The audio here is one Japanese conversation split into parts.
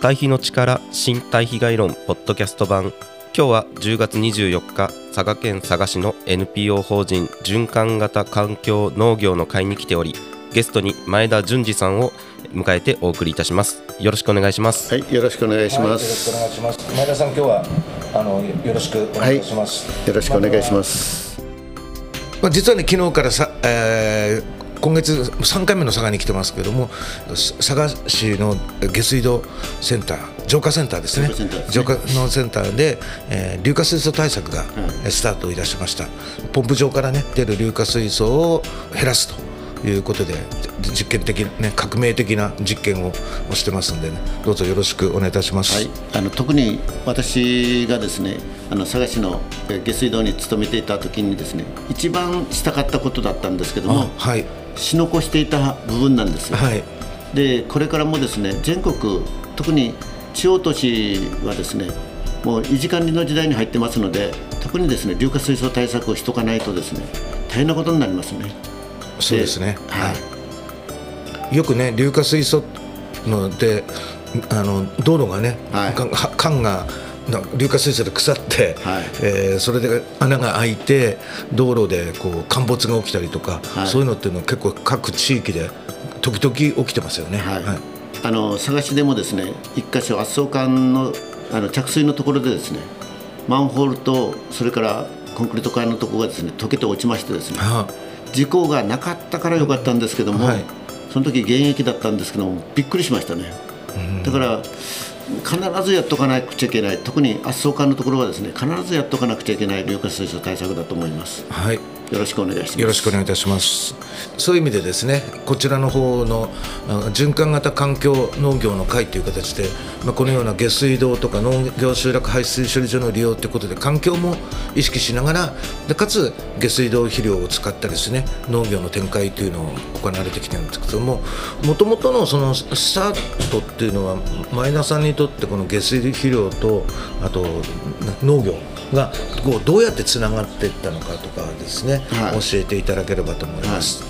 対比の力新対比概論ポッドキャスト版。今日は10月24日佐賀県佐賀市の NPO 法人循環型環境農業の会に来ておりゲストに前田淳二さんを迎えてお送りいたします。よろしくお願いします。はいよろしくお願いしまはい、よろしすくお願いします。前田さん、今日はあのよろしくお願いします。よろしくお願いします。まあ、実はね、昨日からさ、えー今月3回目の佐賀に来てますけども、す佐賀市の下水道センター、浄化センターですね、浄化のセンターで、えー硫化水素対策がえースタートいたしました、ポンプ場から、ね、出る硫化水素を減らすということで、じ実験的な、ね、革命的な実験ををしてますんで、ね、どうぞよろしくお願いいたします。はい、あの特に私がですねあの佐賀市のえー下水道に勤めていた時にですね一番したかったことだったんですけどもあはいし残していた部分なんですよ、はい。でこれからもですね全国特に地方都市はですねもう維持管理の時代に入ってますので特にですね硫化水素対策をしとかないとですね大変なことになりますね。そうですね、はい。よくね硫化水素のであの道路がね、はい。かはな硫化水素で腐って、はい。えーそれで穴が開いて道路でこう陥没が起きたりとか、はい。そういうのっていうのは結構各地域で時々起きてますよね。はい。あの佐賀市でもですね一箇所圧送管のあの着水のところでですねマンホールとそれからコンクリート管のところがですね溶けて落ちましてですねは事故がなかったからよかったんですけども、はい。その時現役だったんですけどもびっくりしましたね、だから必ずやっとかなくちゃいけない。特に圧送管のところはですね必ずやっとかなくちゃいけない。硫化水素対策だと思います。はい。よろしくお願いしますよろしくお願いいたします。そういう意味でですね、こちらの方の循環型環境農業の会という形で、まあ、このような下水道とか農業集落排水処理所の利用ということで環境も意識しながら、でかつ下水道肥料を使ったですね農業の展開というのを行われてきてるんですけども、もともとのそのスタートっていうのは前田さんにとってこの下水肥料とあと農業がこうどうやってつながっていったのかとかですね、はい。教えていただければと思います。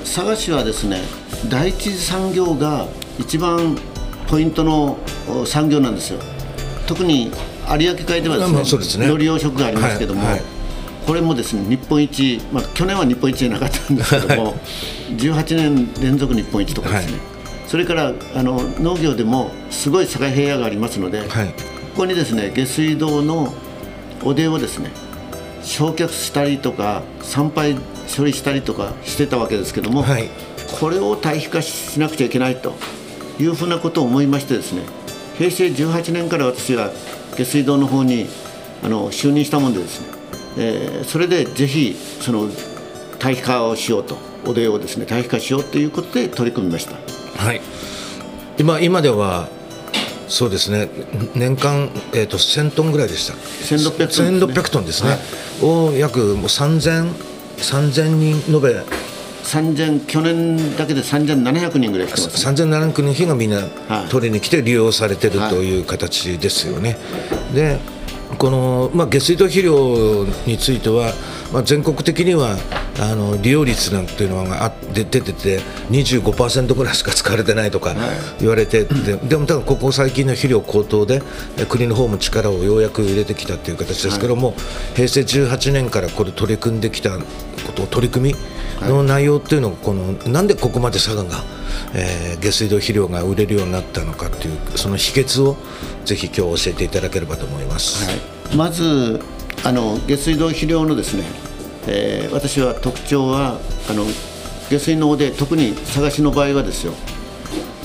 佐賀市はですね第一次産業が一番ポイントのお産業なんですよ。特に有明海ではですねね。海苔養殖がありますけども、はいはい。これもですね日本一、まあ、去年は日本一じゃなかったんですけども18年連続日本一とかですね、はい。それからあの農業でもすごい佐賀平野がありますので、はい。ここにですね下水道のおでをですね焼却したりとか参拝処理したりとかしてたわけですけども、はいこれを対比化しなくちゃいけないというふうなことを思いましてですね平成18年から私は下水道の方にあの就任したもんでですね、えーそれでぜひその対比化をしようとおでをですね対比化しようということで取り組みました。はい、今今ではそうですね。年間、えー、と1000トンぐらいでした。1600トンね。1600トンですね、はい。を約もう3000 3000人延べ。3000去年だけで3700人ぐらい来てます、ね、3700人日がみんなはい。取りに来て利用されてるという形ですよね。でこの、まあ、下水道肥料については、まあ、全国的にはあの利用率なんていうのが出てて25%ぐらいしか使われてないとか言われて、ででも多分ここ最近の肥料高騰でえ国の方も力をようやく入れてきたという形ですけども、平成18年からこれ取り組んできたこと取り組みの内容っていうのがこのなんでここまで佐賀が、えー下水道肥料が売れるようになったのかっていうその秘訣をぜひ今日教えていただければと思います。はい、まずあの下水道肥料のですね、えー私は特徴はあの下水ので特に佐賀市の場合はですよ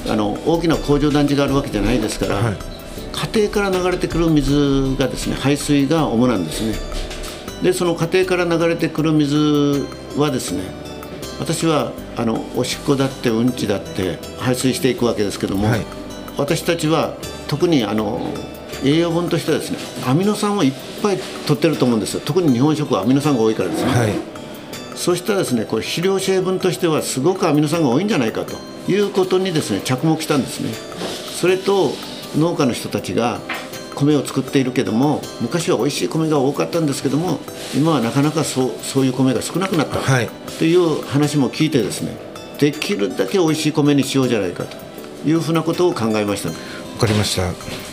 あの大きな工場団地があるわけじゃないですから、はい。家庭から流れてくる水がですね排水が主なんですね。でその家庭から流れてくる水はですね私はあのおしっこだってうんちだって排水していくわけですけども、はい。私たちは特にあの栄養分としてはですねアミノ酸をいっぱい取ってると思うんですよ。特に日本食はアミノ酸が多いからですね、はい。そうしたらですねこれ肥料成分としてはすごくアミノ酸が多いんじゃないかと。いうことにですね着目したんですね。それと農家の人たちが米を作っているけども昔は美味しい米が多かったんですけども今はなかなかそうそういう米が少なくなった。はい。という話も聞いてですねできるだけ美味しい米にしようじゃないかと。いうふうなことを考えました、かりました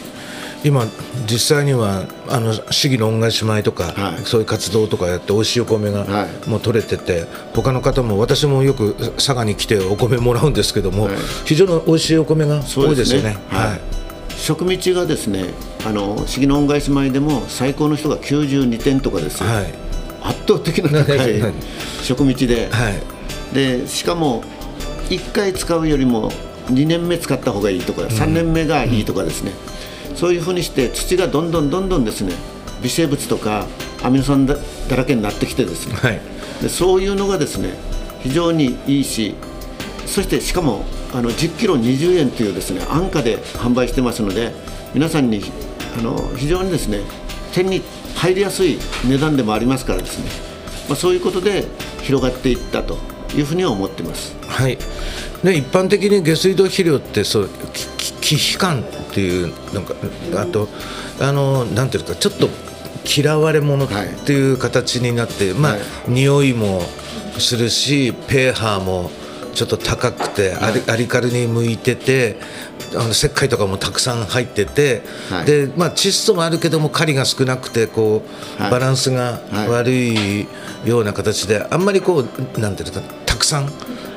今実際にはあの市議の恩返し米とか、はい。そういう活動とかやって美味しいお米がはい。もう取れてて、他の方も私もよく佐賀に来てお米もらうんですけども、はい。非常に美味しいお米が多いですよね。はい。食道がですねあの市議の恩返し米でも最高の人が92点とかですよ、はい。圧倒的な高い はい。食道で、はい。でしかも1回使うよりも2年目使った方がいいとか3年目がいいとかですね、そういうふうにして土がどんどんどんどんですね微生物とかアミノ酸だだらけになってきてですね。はい。でそういうのがですね非常にいいしそしてしかもあの10キロ20円というですね安価で販売してますので皆さんにあの非常にですね手に入りやすい値段でもありますからですね、まあ、そういうことで広がっていったというふうには思っています。はい、で一般的に下水道肥料ってそうきき忌避感っていうなんかあとあのなんていうかちょっと嫌われ者っていう形になって、まあ、はい。匂いもするしペーハーもちょっと高くて、アリアリカルに向いててあの石灰とかもたくさん入ってて、はい。でまあ、窒素もあるけども狩りが少なくてこう、はい。バランスがはい。悪いような形であんまりこうなんていうかたくさん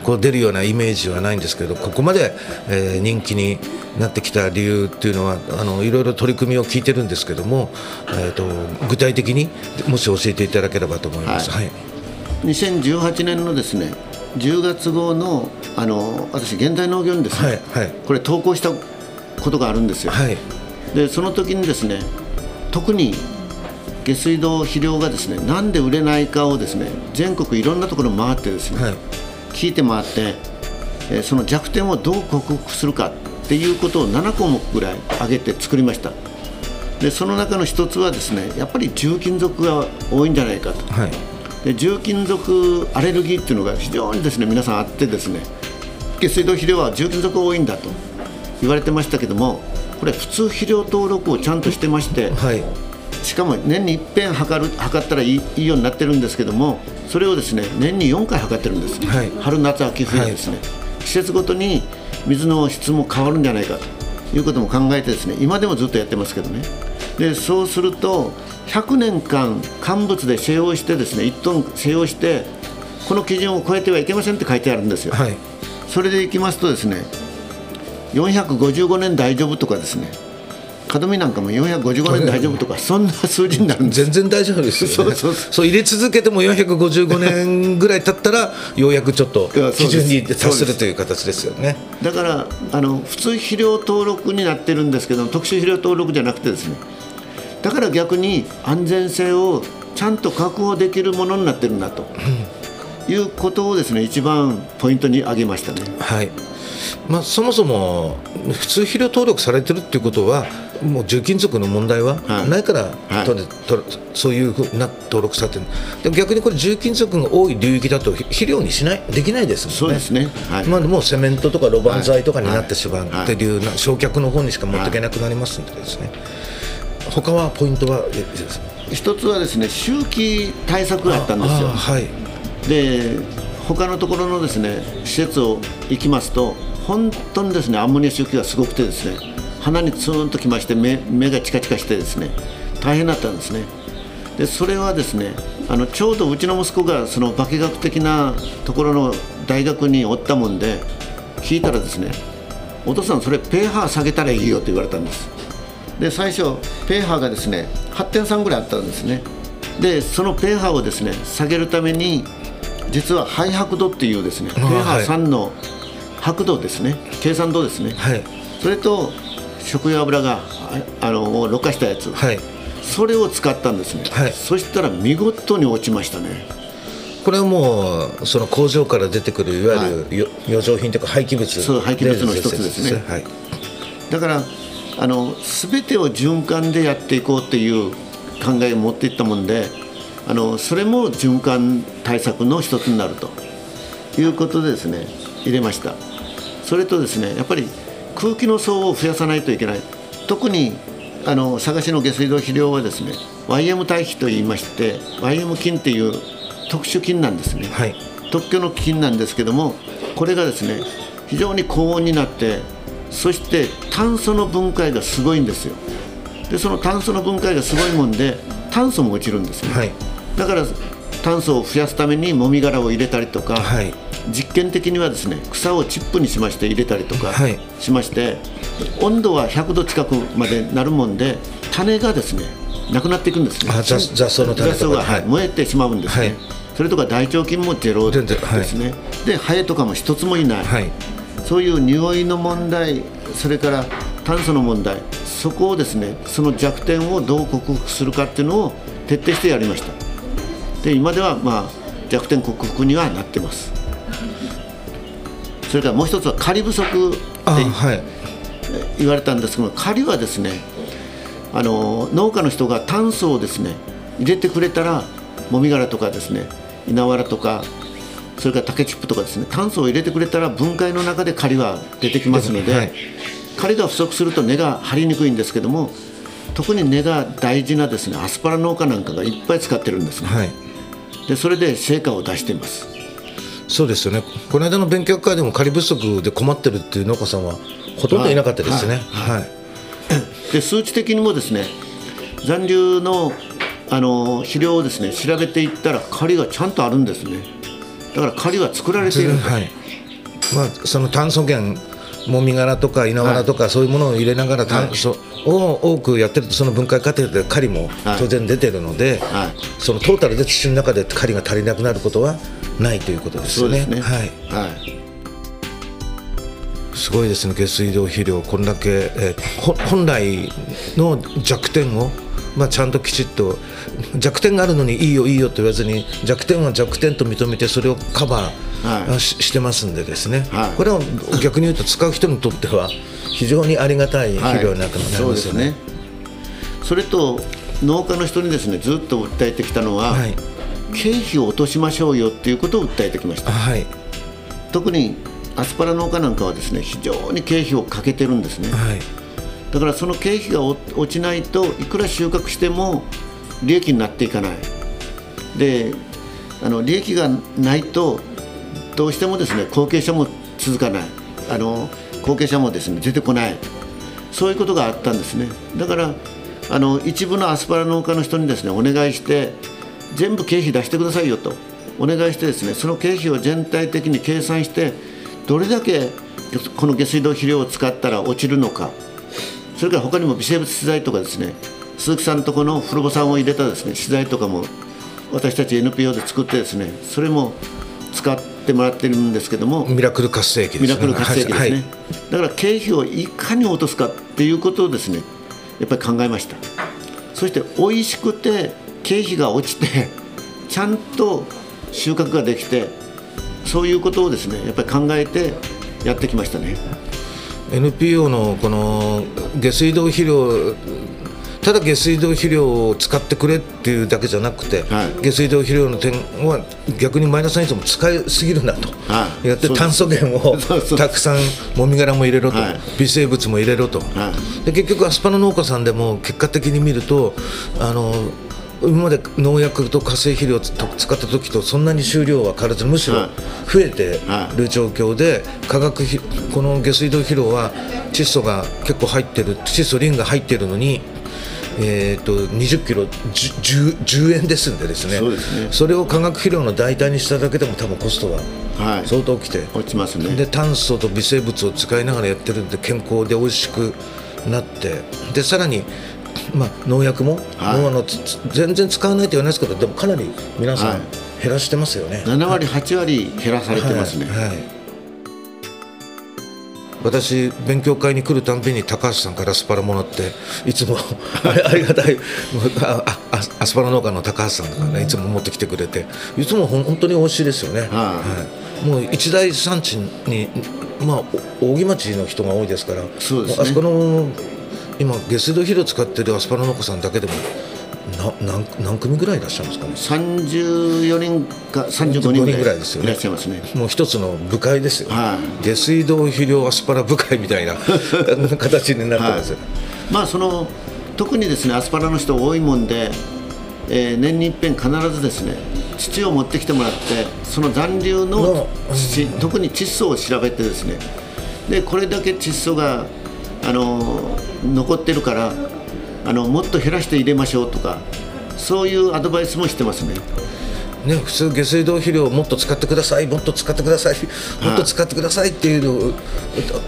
こう出るようなイメージはないんですけどここまで、えー人気になってきた理由っていうのはあのいろいろ取り組みを聞いてるんですけども、えー、と具体的にもし教えていただければと思います。はい。はい。2018年のですね10月号のあの私現代農業にですね、はいはい。これ投稿したことがあるんですよ。はい。でその時にですね特に下水道肥料がですねなんで売れないかをですね全国いろんなところ回ってですね、はい。聞いて回って、えーその弱点をどう克服するかっていうことを7項目ぐらい挙げて作りました。でその中の一つはですねやっぱり重金属が多いんじゃないかと。はい。で重金属アレルギーっていうのが非常にですね皆さんあってですね下水道肥料は重金属が多いんだと言われてましたけどもこれ普通肥料登録をちゃんとしてましてはいしかも年に一遍測る測ったらいいいいようになってるんですけどもそれをですね年に4回測ってるんです、はい。春夏秋冬ですね、季節ごとに水の質も変わるんじゃないかということも考えてですね今でもずっとやってますけどね。でそうすると100年間乾物で使用してですね1トン使用してこの基準を超えてはいけませんって書いてあるんですよ、はい。それでいきますとですね455年大丈夫とかですね門見なんかも455年大丈夫とかそんな数字になるんです。全然大丈夫ですよね。そうそう入れ続けても455年ぐらい経ったらようやくちょっと基準に達するという形ですよね。だからあの普通肥料登録になってるんですけど特殊肥料登録じゃなくてですねだから逆に安全性をちゃんと確保できるものになってるなと、いうことをですね一番ポイントに挙げましたね。はいまあ、そもそも普通肥料登録されてるっていうことはもう重金属の問題ははい。ないから、はい。そういうふうな登録されてる。でも逆にこれ重金属が多い流域だと肥料にしない？できないですもんね。そうですね。はい。まあ、もうセメントとかロバン材とかになってしまうはいっていうな焼却の方にしか持っていけなくなりますんでですね、他はポイントはえ一つはですね周期対策があったんですよ。あ。はい。で他のところのですね施設を行きますと本当にですねアンモニア周期がすごくてですね鼻にツーンときまして目目がチカチカしてですね大変だったんですね。でそれはですねあのちょうどうちの息子がその化学的なところの大学におったもんで聞いたらですねお父さんそれペーハー下げたらいいよと言われたんです。で最初ペーハーがですね8.3ぐらいあったんですね。でそのペーハーをですね下げるために実は肺白度っていうですねペあーハーはい3の白度ですね。計算度ですね。はい。それと食用油がああのろ過したやつ。はい。それを使ったんですね、はい。そしたら見事に落ちましたね。これはもうその工場から出てくるいわゆるよ余剰品というか廃棄物そう廃棄物の一つですね。はい。だからあの全てを循環でやっていこうっていう考えを持っていったもんであのそれも循環対策の一つになるということでですね入れましたそれとですねやっぱり空気の層を増やさないといけない。特にあの佐賀市の下水道肥料はですね YM 堆肥といいまして YM 菌っていう特殊菌なんですね、はい。特許の菌なんですけどもこれがですね非常に高温になってそして炭素の分解がすごいんですよ。でその炭素の分解がすごいもんで炭素も落ちるんですよ、はい。だから炭素を増やすためにもみ殻を入れたりとか、はい実験的にはですね草をチップにしまして入れたりとかはい。しまして、温度は100度近くまでなるもんで種がですねなくなっていくんですね。あ雑雑草の種とか雑草が、はいはい。燃えてしまうんですね、はい。それとか大腸菌もゼロですね、でハエとかも一つもいない、はい。そういう匂いの問題それから炭素の問題そこをですねその弱点をどう克服するかっていうのを徹底してやりました。で今ではまあ弱点克服にはなってますそれからもう一つは仮不足ってあはい。言われたんですけど仮はですねあの農家の人が炭素をですね入れてくれたらもみ殻とかですね稲わらとかそれから竹チップとかですね炭素を入れてくれたら分解の中で仮は出てきますので、はい。仮が不足すると根が張りにくいんですけども特に根が大事なですねアスパラ農家なんかがいっぱい使ってるんですね、はい。でそれで成果を出していますそうですよね。この間の勉強会でも仮不足で困ってるっていう農家さんはほとんどいなかったですね。はい。はい。で数値的にもですね残留のあの肥料をですね調べていったら仮がちゃんとあるんですね。だから仮は作られていると、はい。まあ、その炭素源もみ殻とか稲わらとか、そういうものを入れながら炭素を多くやってるとその分解過程でカリもはい。当然出てるので、はい。そのトータルで土の中でカリが足りなくなることはないということですよね。ね。はい。はい。すごいですね、下水道肥料、こんだけ、えーほ本来の弱点を、まあ、ちゃんときちっと、弱点があるのにいいよ、いいよと言わずに、弱点は弱点と認めて、それをカバー、はい。ししてますんで、ですね、はい。これは逆に言うと、使う人にとっては、非常にありがたい肥料になりまよね。ですすね。それと農家の人にですねずっと訴えてきたのは、はい経費を落としましょうよっていうことを訴えてきました。はい。特にアスパラ農家なんかはですね非常に経費をかけてるんですね。はい。だからその経費が落落ちないといくら収穫しても利益になっていかない。であの利益がないとどうしてもですね後継者も続かない。あの後継者もですね出てこない。そういうことがあったんですね。だからあの一部のアスパラ農家の人にですねお願いして全部経費出してくださいよと。お願いしてですねその経費を全体的に計算してどれだけこの下水道肥料を使ったら落ちるのか。それから他にも微生物資材とかですね鈴木さんのところの風呂さんを入れたですね資材とかも私たち NPO で作ってですねそれも使ってもらってるんですけどもミラクル活性器ですね。ミラクル活性器ですね、はい。だから経費をいかに落とすかっていうことをですねやっぱり考えました。そして美味しくて経費が落ちてちゃんと収穫ができてそういうことをですねやっぱり考えてやってきましたね。NPO のこの下水道肥料ただ下水道肥料を使ってくれっていうだけじゃなくて、はい。下水道肥料の点は逆にマイナスインスも使いすぎるなと、はい。やって炭素源を たくさんもみ殻も入れろと、はい。微生物も入れろと、はで結局アスパラ農家さんでも結果的に見るとあの今まで農薬と化成肥料を使った時とそんなに収量は変わらずむしろはい。増えてる状況で化学肥この下水道肥料は窒素が結構入ってる窒素リンが入ってるのに、えー、と20キロ 10, 10円ですんでですね。そうですね。それを化学肥料の代替にしただけでも多分コストははい。相当きて、落ちますね。で炭素と微生物を使いながらやってるんで健康で美味しくなってでさらに、まあ、農薬も、はい。もうあの全然使わないと言わないですけどでもかなり皆さんはい。減らしてますよね。7割8割減らされてますね、はい。はい。私勉強会に来るたんびに高橋さんからアスパラもらっていつも ありがたい。あああアスパラ農家の高橋さんがねい。つも持ってきてくれて。いつも本当に美味しいですよね、はい、もう一大産地にまあお扇町の人が多いですからそうですね。あそこの今下水道肥料使ってるアスパラ農家さんだけでもな何何組ぐらいいらっしゃるんですか？ね34人か35人ぐらいぐらいですよね。ね。もう一つの部会ですよ、はい。下水道肥料アスパラ部会みたいな 形になってます、まあその特にですねアスパラの人多いもんで、えー年に一遍必ずですね土を持ってきてもらってその残留の土、特に窒素を調べてですねでこれだけ窒素があの残ってるからあのもっと減らして入れましょうとかそういうアドバイスもしてますね。ね、普通下水道肥料をもっと使ってくださいもっと使ってくださいもっと使ってくださいっていうのを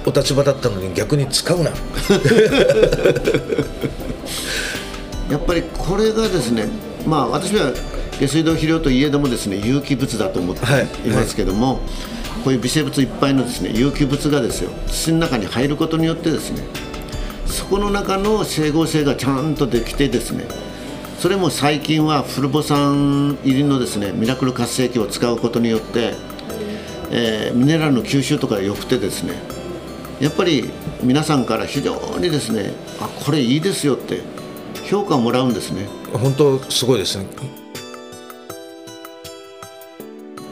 おお立場だったのに逆に使うな。やっぱりこれがですねまあ私は下水道肥料といえどもですね有機物だと思ってはい。いますけども、こういう微生物いっぱいのですね有機物がですよ土の中に入ることによってですねそこの中の整合性がちゃんとできてですねそれも最近はフルボ酸入りのですねミラクル活性器を使うことによって、えーミネラルの吸収とかが良くてですねやっぱり皆さんから非常にですねあこれいいですよって評価をもらうんですね。本当すごいですね。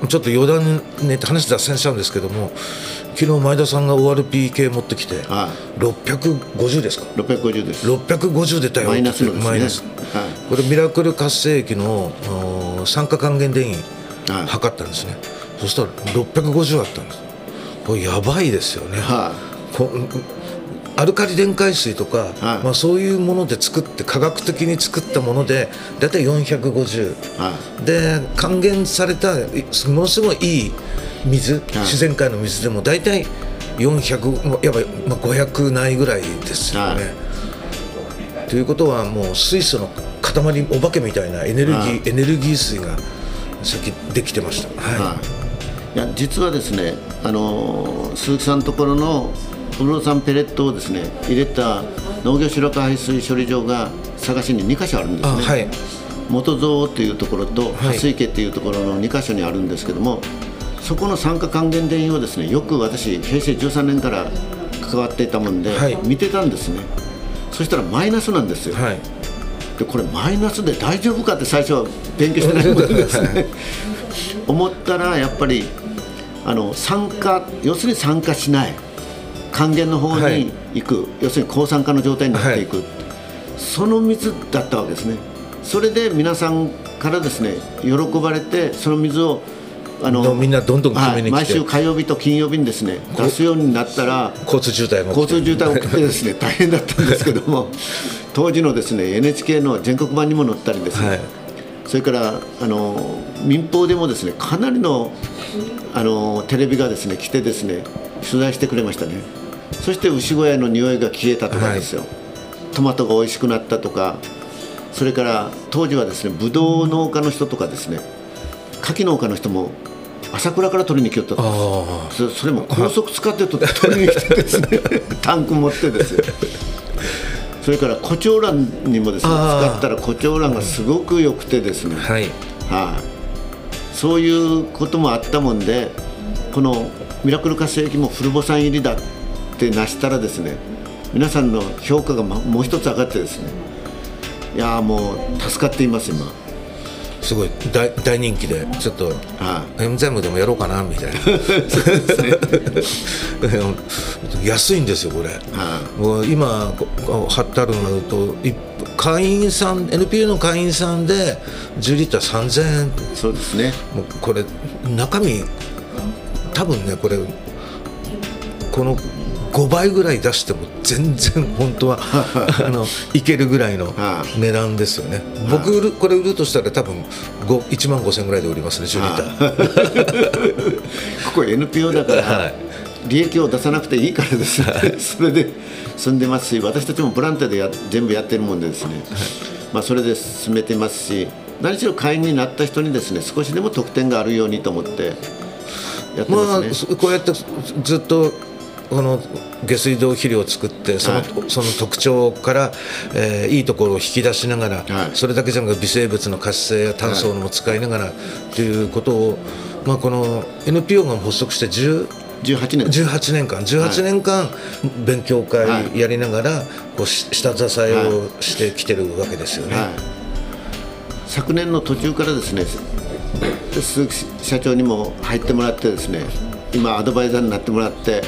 ちょっと余談ねって話脱線しちゃうんですけども昨日前田さんが ORP 系持ってきては650ですか？650です。650出たよマイナスのですね。マイナス。はい。これミラクル活性液のお酸化還元電位はい。測ったんですね、そしたら650あったんです。これやばいですよね、はこアルカリ電解水とか、はい。まあ、そういうもので作って科学的に作ったもので大体450、いはで還元されたいものすごいいい水、自然界の水でも大体400やっぱり、まあ、500ないぐらいですよね。ということはもう水素の塊お化けみたいなエネルギー、はい。エネルギー水が先できてました。はい。はい、いや実はですねあの鈴木さんのところのフルロ酸ペレットをですね入れた農業白化排水処理場が佐賀市に2カ所あるんですね、あはい。元蔵というところとはい。蓮池っていうところの2カ所にあるんですけども、そこの酸化還元電位をですねよく私平成13年から関わっていたもんで、はい。見てたんですね。そしたらマイナスなんですよ、はい。でこれマイナスで大丈夫かって最初は勉強してないもんですね。思ったらやっぱりあの酸化要するに酸化しない還元の方はい。に行く、要するに抗酸化の状態になっていく、その水だったわけですね。それで皆さんからですね喜ばれてその水をあのみんなどんどん毎週火曜日と金曜日にですね出すようになったら交通渋滞も交通渋滞が起きてですね 大変だったんですけども当時のですね NHK の全国版にも載ったりですね、はい。それからあの民放でもですねかなりのあのテレビがですね来てですね取材してくれましたねそして牛小屋の匂いが消えたとかですよ、トマトが美味しくなったとか。それから当時はですねブドウ農家の人とかですね柿農家の人も朝倉から取りに来よったそそれも高速使ってと取りに来てですね。タンク持ってですよ。それから胡蝶蘭にもですね使ったら胡蝶蘭がすごく良くてですね、あはい。はい、そういうこともあったもんでこのミラクル活性液もフルボ酸入りだってなしたらですね皆さんの評価がまもう一つ上がってですねいやーもう助かっています今。すごい大大人気でちょっとはエンザイムでもやろうかなみたいな。安いんですよこれ、はもう今こ貼ってあるのがとい会員さん NPO の会員さんで10リッター3000円。そうですね。もうこれ中身多分ねこれこの5倍ぐらい出しても全然本当は あのいけるぐらいのはい。値段ですよね。僕売るこれ売るとしたら多分5 1万5000円ぐらいで売りますね10リッタ。ー ここ NPO だから、はい。利益を出さなくていいからです。ね、それで進んでますし私たちもボランティアでや全部やってるもんでですね、まあ、それで進めてますし何しろ会員になった人にですね少しでも得点があるようにと思ってやってまあますね。そこうやってずっとこの下水道肥料を作ってその,、はい。その特徴から、えーいいところを引き出しながら、はい。それだけじゃなくて微生物の活性や炭素も使いながらということを、まあ、この NPO が発足して10 18年。です18年間。18年間勉強会はい。やりながらこうし下支えをしてきてるわけですよね。はい、昨年の途中からですね鈴木社長にも入ってもらってですね今アドバイザーになってもらって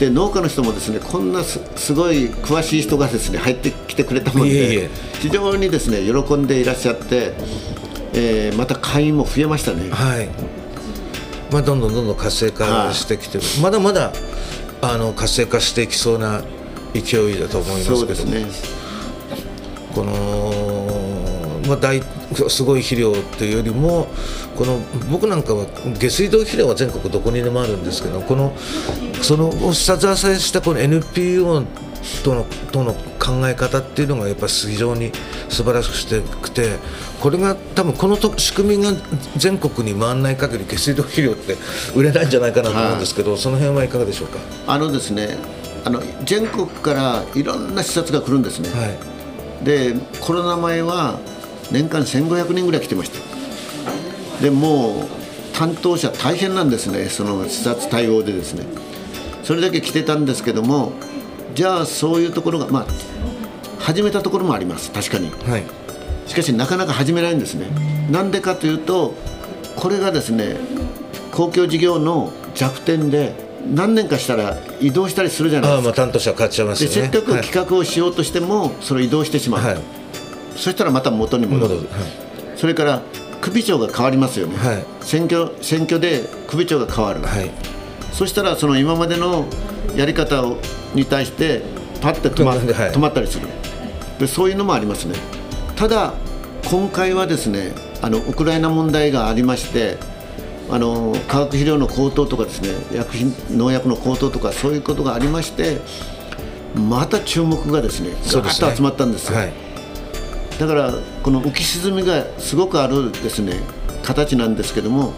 で農家の人もですねこんなすすごい詳しい人がですね入ってきてくれたもんで非常にですね喜んでいらっしゃって、えーまた会員も増えましたね。はい。まあ、どんどんどんどん活性化してきてる、まだまだあの活性化していきそうな勢いだと思いますけど。も、ね、この、まあ、大すごい肥料というよりもこの僕なんかは下水道肥料は全国どこにでもあるんですけどこのその下支えしたこの NPO とのとの考え方っていうのがやっぱり非常に素晴らしくてこれが多分このと仕組みが全国に回らない限り下水道肥料って売れないんじゃないかなと思うんですけど、その辺はいかがでしょうか？あのですねあの全国からいろんな視察が来るんですね、はい、でコロナ前は年間1500人ぐらい来てました。でもう担当者大変なんですね。その視察対応でですね。それだけ来てたんですけどもじゃあそういうところがまあ始めたところもあります。確かに、はい、しかしなかなか始めないんですね。なんでかというとこれがですね公共事業の弱点で何年かしたら移動したりするじゃないああですか。まあ担当者変わっちゃいますね。せっかく企画をしようとしても、それを移動してしまう、はい、はいそしたらまた元に戻る。はい。それから首長が変わりますよね、はい。選挙選挙で首長が変わる、はい。そしたらその今までのやり方をに対してパッて止ま,、はい。止まったりする。でそういうのもありますね。ただ今回はですねあのウクライナ問題がありましてあの化学肥料の高騰とかですね薬品農薬の高騰とかそういうことがありましてまた注目がですね。ガーッと集まったんですよ、はいだからこの浮き沈みがすごくあるですね形なんですけども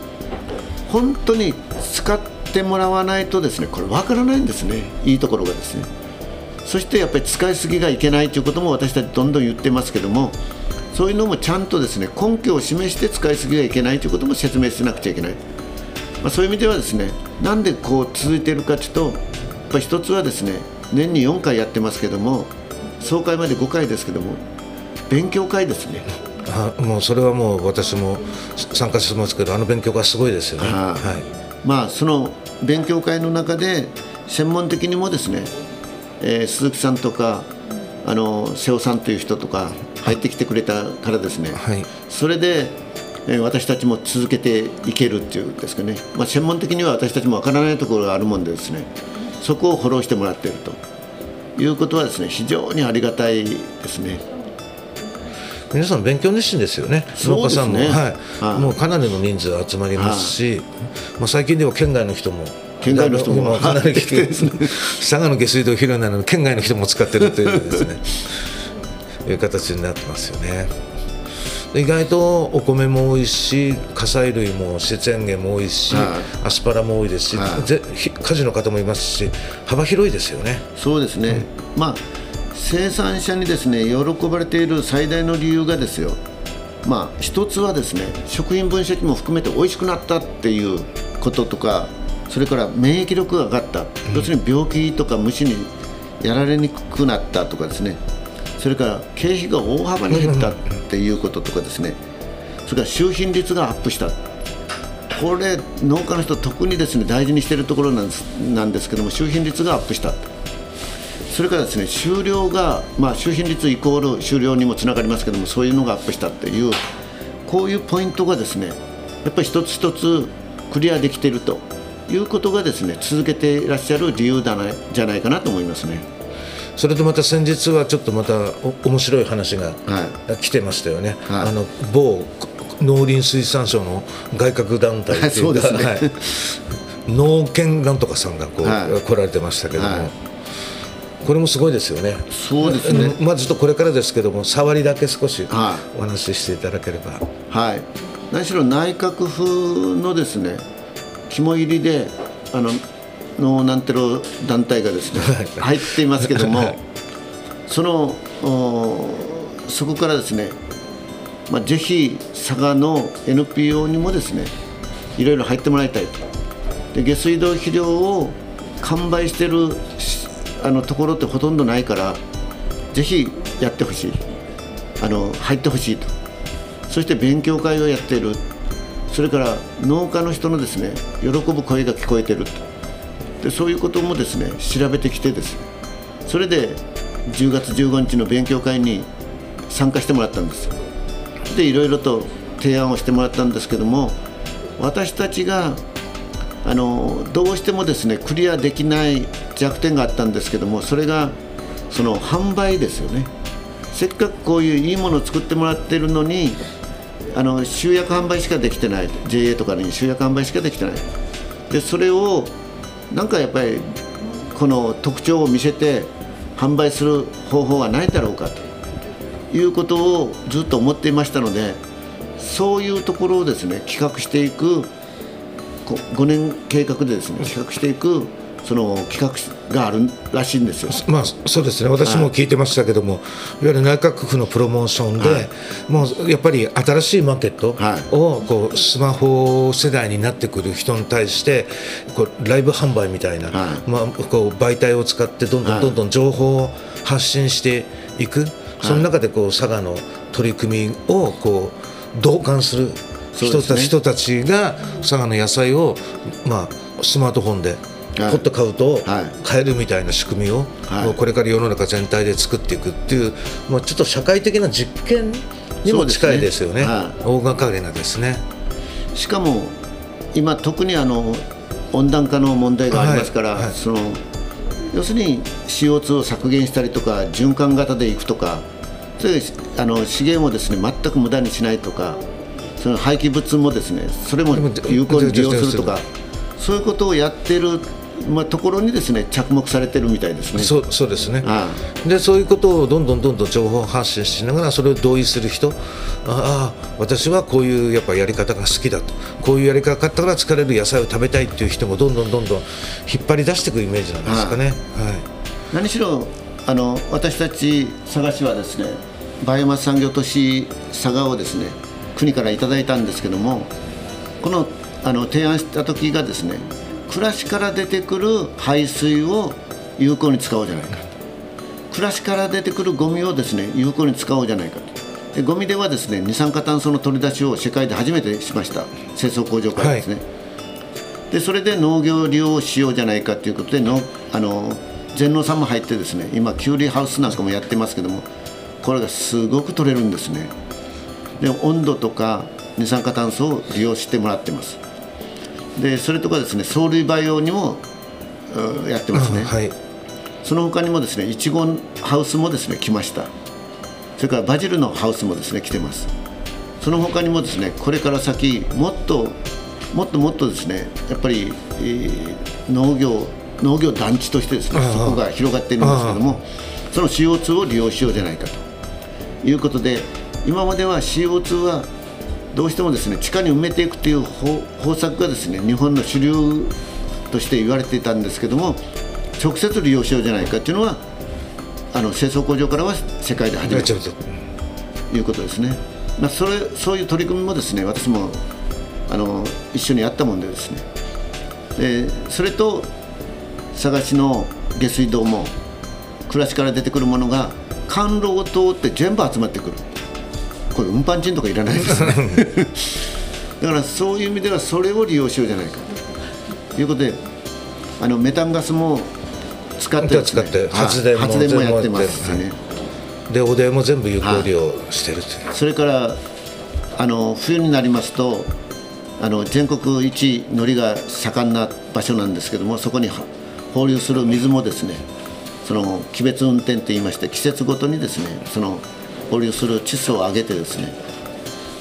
本当に使ってもらわないとですねこれ分からないんですねいいところがですね。そしてやっぱり使いすぎがいけないということも私たちどんどん言ってますけどもそういうのもちゃんとですね根拠を示して使いすぎがいけないということも説明しなくちゃいけない、まあ、そういう意味ではですねなんでこう続いているかというとやっぱ一つはですね年に4回やってますけども総会まで5回ですけども勉強会ですね。あもうそれはもう私も参加してますけどあの勉強がすごいですよね。ははい。まあその勉強会の中で専門的にもですね、えー鈴木さんとかあの瀬尾さんという人とか入ってきてくれたからですね、はい。それで、えー私たちも続けていけるっていうんですかね、まあ、専門的には私たちもわからないところがあるもんでですねそこをフォローしてもらっているということはですね非常にありがたいですね。皆さん勉強熱心ですよね、農家さんも、はい。はい。もうかなりの人数集まりますし、まあ、最近では県外の人も。県外の人も。あかなり来てはい。佐賀の下水道肥料なのに県外の人も使ってるというですね。いう形になってますよね。で意外とお米も多いし火砕類も自然源も多いし、はい。アスパラも多いですし、はい。ぜひ果樹の方もいますし幅広いですよね。そうですね、まあ生産者にですね喜ばれている最大の理由がですよ。まあ一つはですね食品分析も含めて美味しくなったっていうこととかそれから免疫力が上がった、要するに病気とか虫にやられにくくなったとかですね。それから経費が大幅に減ったっていうこととかですね。それから収品率がアップした。これ農家の人特にですね大事にしているところなんですなんですけども収品率がアップした。それからですね収量が、まあ、収品率イコール収量にもつながりますけどもそういうのがアップしたっていうこういうポイントがですねやっぱり一つ一つクリアできているということがですね続けていらっしゃる理由だなじゃないかなと思いますね。それとまた先日はちょっとまたお面白い話がは来てましたよね、はい。あの某農林水産省の外郭団体っていうか、そうですね。はい。農研なんとかさんがこう、はい。来られてましたけども、はいこれもすごいですよね。そうですね。まあちょっとこれからですけども触りだけ少しはお話ししていただければ、はい、何しろ内閣府のですね肝入りであののなんてろ団体がですね入っていますけども、はい。そのおそこからですね、まあ、ぜひ佐賀の NPO にもですねいろいろ入ってもらいたいと。で下水道肥料を完売してるしあのところってほとんどないからぜひやってほしい。あの入ってほしいと。そして勉強会をやっている。それから農家の人のですね喜ぶ声が聞こえてると。でそういうこともですね調べてきてですね。それで10月15日の勉強会に参加してもらったんです。でいろいろと提案をしてもらったんですけども私たちがあのどうしてもですねクリアできない弱点があったんですけどもそれがその販売ですよね。せっかくこういういいものを作ってもらってるのにあの集約販売しかできてない JA とかに集約販売しかできてない。でそれをなんかやっぱりこの特徴を見せて販売する方法はないだろうかということをずっと思っていましたのでそういうところをですね企画していく5年計画でですね企画していくその企画があるらしいんですよ。まあ、そうですね。私も聞いてましたけども、い、わゆる内閣府のプロモーションで、はいもうやっぱり新しいマーケットはい。をこうスマホ世代になってくる人に対してこうライブ販売みたいな、はい。まあ、こう媒体を使ってどんどんどんどん情報を発信していく、その中でこう佐賀の取り組みをこう同感する人た,、そうですね。人たちが佐賀の野菜を、まあ、スマートフォンではいポッと買うとはい。買えるみたいな仕組みを、はい。もうこれから世の中全体で作っていくっていう、まあ、ちょっと社会的な実験にも近いですよね。そうですね。大掛かりなですね。しかも今特にあの温暖化の問題がありますから、はい。はい。その要するに CO2 を削減したりとか循環型でいくとかそあの資源をですね全く無駄にしないとかその廃棄物もですねそれも有効に利用するとかでそういうことをやってる、まあ、ところにですね着目されてるみたいですね。そうそうですね。あでそういうことをどんどんどんどん情報発信しながらそれを同意する人。ああ私はこういうやっぱやり方が好きだと。こういうやり方から疲れる野菜を食べたいっていう人もどんどんどんどん引っ張り出していくイメージなんですかね。はい。何しろあの私たち佐賀市はですねバイオマス産業都市佐賀をですね国からいただいたんですけどもこのあの提案した時がですね暮らしから出てくる排水を有効に使おうじゃないか。暮らしから出てくるゴミをですね有効に使おうじゃないかと。でゴミではですね二酸化炭素の取り出しを世界で初めてしました。清掃工場からですね、でそれで農業利用しようじゃないかということでのあの全農さんも入ってですね今キュウリハウスなんかもやってますけどもこれがすごく取れるんですね。で温度とか二酸化炭素を利用してもらってますでそれとかですね藻類培養にもうんやってますね、はい。その他にもですねいちごハウスもですね来ました。それからバジルのハウスもですね来てます。その他にもですねこれから先もっともっともっとですねやっぱり、えー農業農業団地としてですねそこが広がっているんですけどもその CO2 を利用しようじゃないかということで今までは CO2 はどうしてもですね地下に埋めていくという方方策がですね日本の主流として言われていたんですけども直接利用しようじゃないかというのはあの清掃工場からは世界で初めてとということですね、まあ、それそういう取り組みもですね私もあの一緒にやったもんでですね。でそれと佐賀市の下水道も暮らしから出てくるものが管路を通って全部集まってくるこれ運搬賃とかいらないですね。だからそういう意味ではそれを利用しようじゃないか。ということであのメタンガスも使ってね。使ってはい。発電もやってますし全部やねでおでんも全部有効利用してるという、それからあの冬になりますとあの全国一海苔が盛んな場所なんですけどもそこには放流する水もですねその季別運転といいまして季節ごとにですねその放流する窒素を上げてですね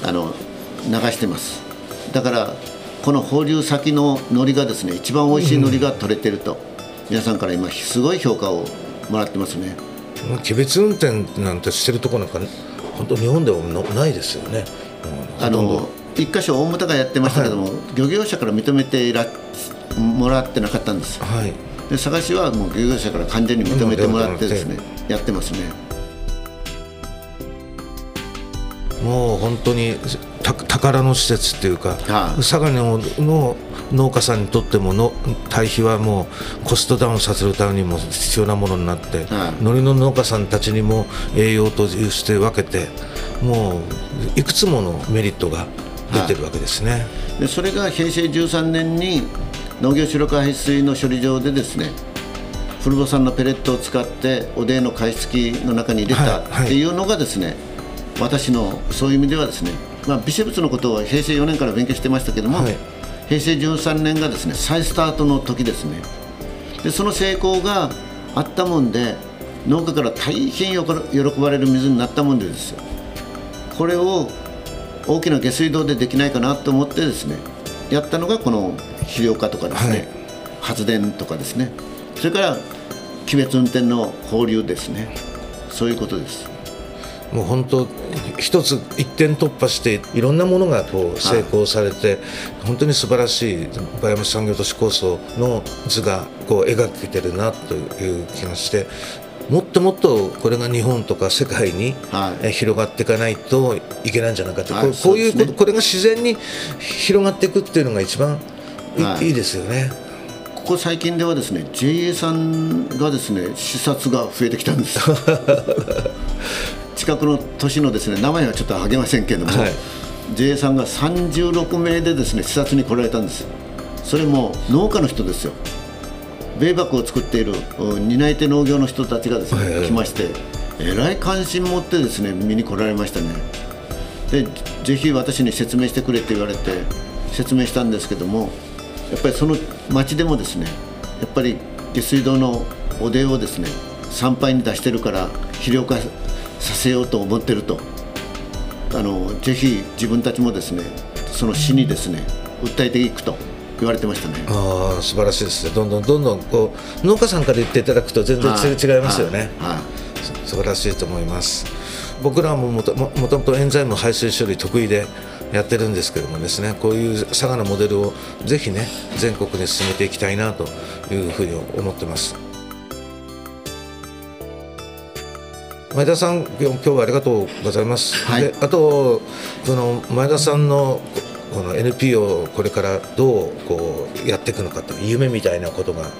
あの流してます。だからこの放流先の海苔がですね一番美味しい海苔が取れてると、皆さんから今すごい評価をもらってますね。もう機別運転なんてしてるところなんか本当日本ではのないですよね。うんあの一箇所大牟田がやってましたけども、漁業者から認めていらもらってなかったんです。はい。で佐賀市はもう漁業者から完全に認めてもらってですねやってますねもう本当にた宝の施設っていうか、はい。佐賀のの農家さんにとってもの堆肥はもうコストダウンさせるためにも必要なものになって、はい。海苔の農家さんたちにも栄養として分けてもういくつものメリットが出てるわけですね。でそれが平成13年に農業白化排水の処理場でですね古母産のペレットを使っておでんの加湿器の中に入れたはいはい。っていうのがですね、私のそういう意味ではですね、まあ、微生物のことを平成4年から勉強してましたけども、はい。平成13年がですね再スタートの時ですね。でその成功があったもんで農家から大変よ喜ばれる水になったもんでですよ。これを大きな下水道でできないかなと思ってですねやったのがこの肥料化とかですね、はい、発電とかですね。それから鬼別運転の放流ですね。そういうことですもう本当一つ一点突破していろんなものがこう成功されて、はい、本当に素晴らしい馬山産業都市構想の図がこう描けてるなという気がしてもっともっとこれが日本とか世界に広がっていかないといけないんじゃないかと、はい、こういうこと、ね、これが自然に広がっていくっていうのが一番いはい、いいですよね。ここ最近ではですね JA さんがですね視察が増えてきたんです 近くの都市のですね名前はちょっと挙げませんけれども、はい、JA さんが36名でですね視察に来られたんです。それも農家の人ですよ。米麦を作っている担い手農業の人たちがですね、はい、来ましてえらい関心持ってですね見に来られましたね。でぜひ私に説明してくれって言われて説明したんですけどもやっぱりその町でもですねやっぱり下水道のおでをですね参拝に出してるから肥料化させようと思ってると。あのぜひ自分たちもですねその市にですね訴えていくと言われてましたね。ああ素晴らしいですね。どんどんどんどんこう農家さんから言っていただくと全然違いますよね、はい。はい、素晴らしいと思います。僕らももともともとエンザイム排水処理得意でやってるんですけどもですねこういう佐賀のモデルをぜひね全国に進めていきたいなというふうに思ってます。前田さん今日はありがとうございます。はい、であとその前田さんのこの NPO をこれからどうこうやっていくのかと夢みたいなことが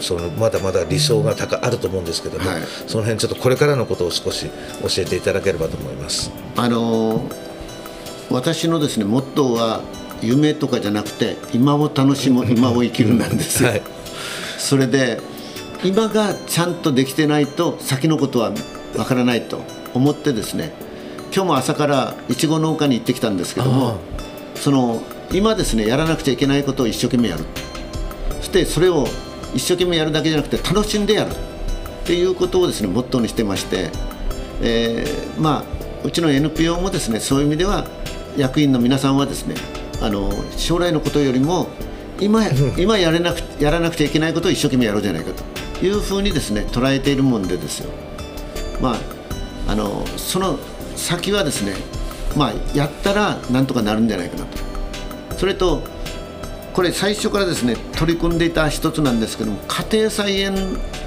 そのまだまだ理想が高あると思うんですけども、はい、その辺ちょっとこれからのことを少し教えていただければと思います。あの私のですねモットーは夢とかじゃなくて今を楽しむ 今を生きるなんですよ。はい、それで今がちゃんとできてないと先のことはわからないと思ってですね今日も朝からいちご農家に行ってきたんですけどもその今ですねやらなくちゃいけないことを一生懸命やる。そしてそれを一生懸命やるだけじゃなくて楽しんでやるっていうことをですねモットーにしてまして、えー、まあうちの NPO もですねそういう意味では役員の皆さんはですねあの将来のことよりも今今やれなくやらなくちゃいけないことを一生懸命やろうじゃないかというふうにですね捉えているもんでですよ。まあ、あのその先はですね、まあ、やったらなんとかなるんじゃないかなと。それとこれ最初からですね取り組んでいた一つなんですけども家庭菜園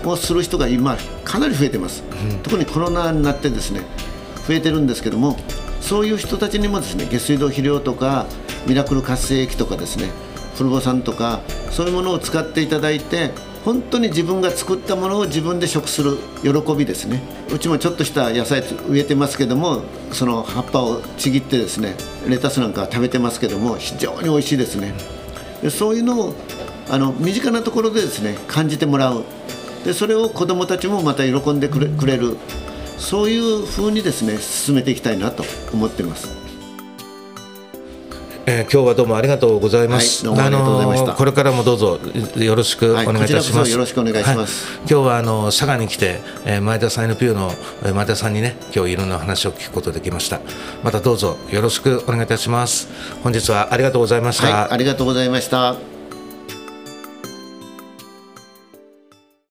をする人が今かなり増えてます、うん、特にコロナになってですね増えてるんですけどもそういう人たちにもですね下水道肥料とかミラクル活性液とかですねフルボ酸とかそういうものを使っていただいて本当に自分が作ったものを自分で食する喜びですね。うちもちょっとした野菜植えてますけどもその葉っぱをちぎってですねレタスなんか食べてますけども非常に美味しいですね。でそういうのをあの身近なところでですね感じてもらう。でそれを子どもたちもまた喜んでくれくれる。そういうふうにですね進めていきたいなと思ってます。えー、今日はどうもありがとうございます。はい、あのこれからもどうぞよろしくお願いいたします。はい、よろしくお願いします。はい、今日はあの佐賀に来て、えー、前田さん NPO の前田さんにね今日いろんな話を聞くことできました。またどうぞよろしくお願いいたします。本日はありがとうございました。ありがとうございました。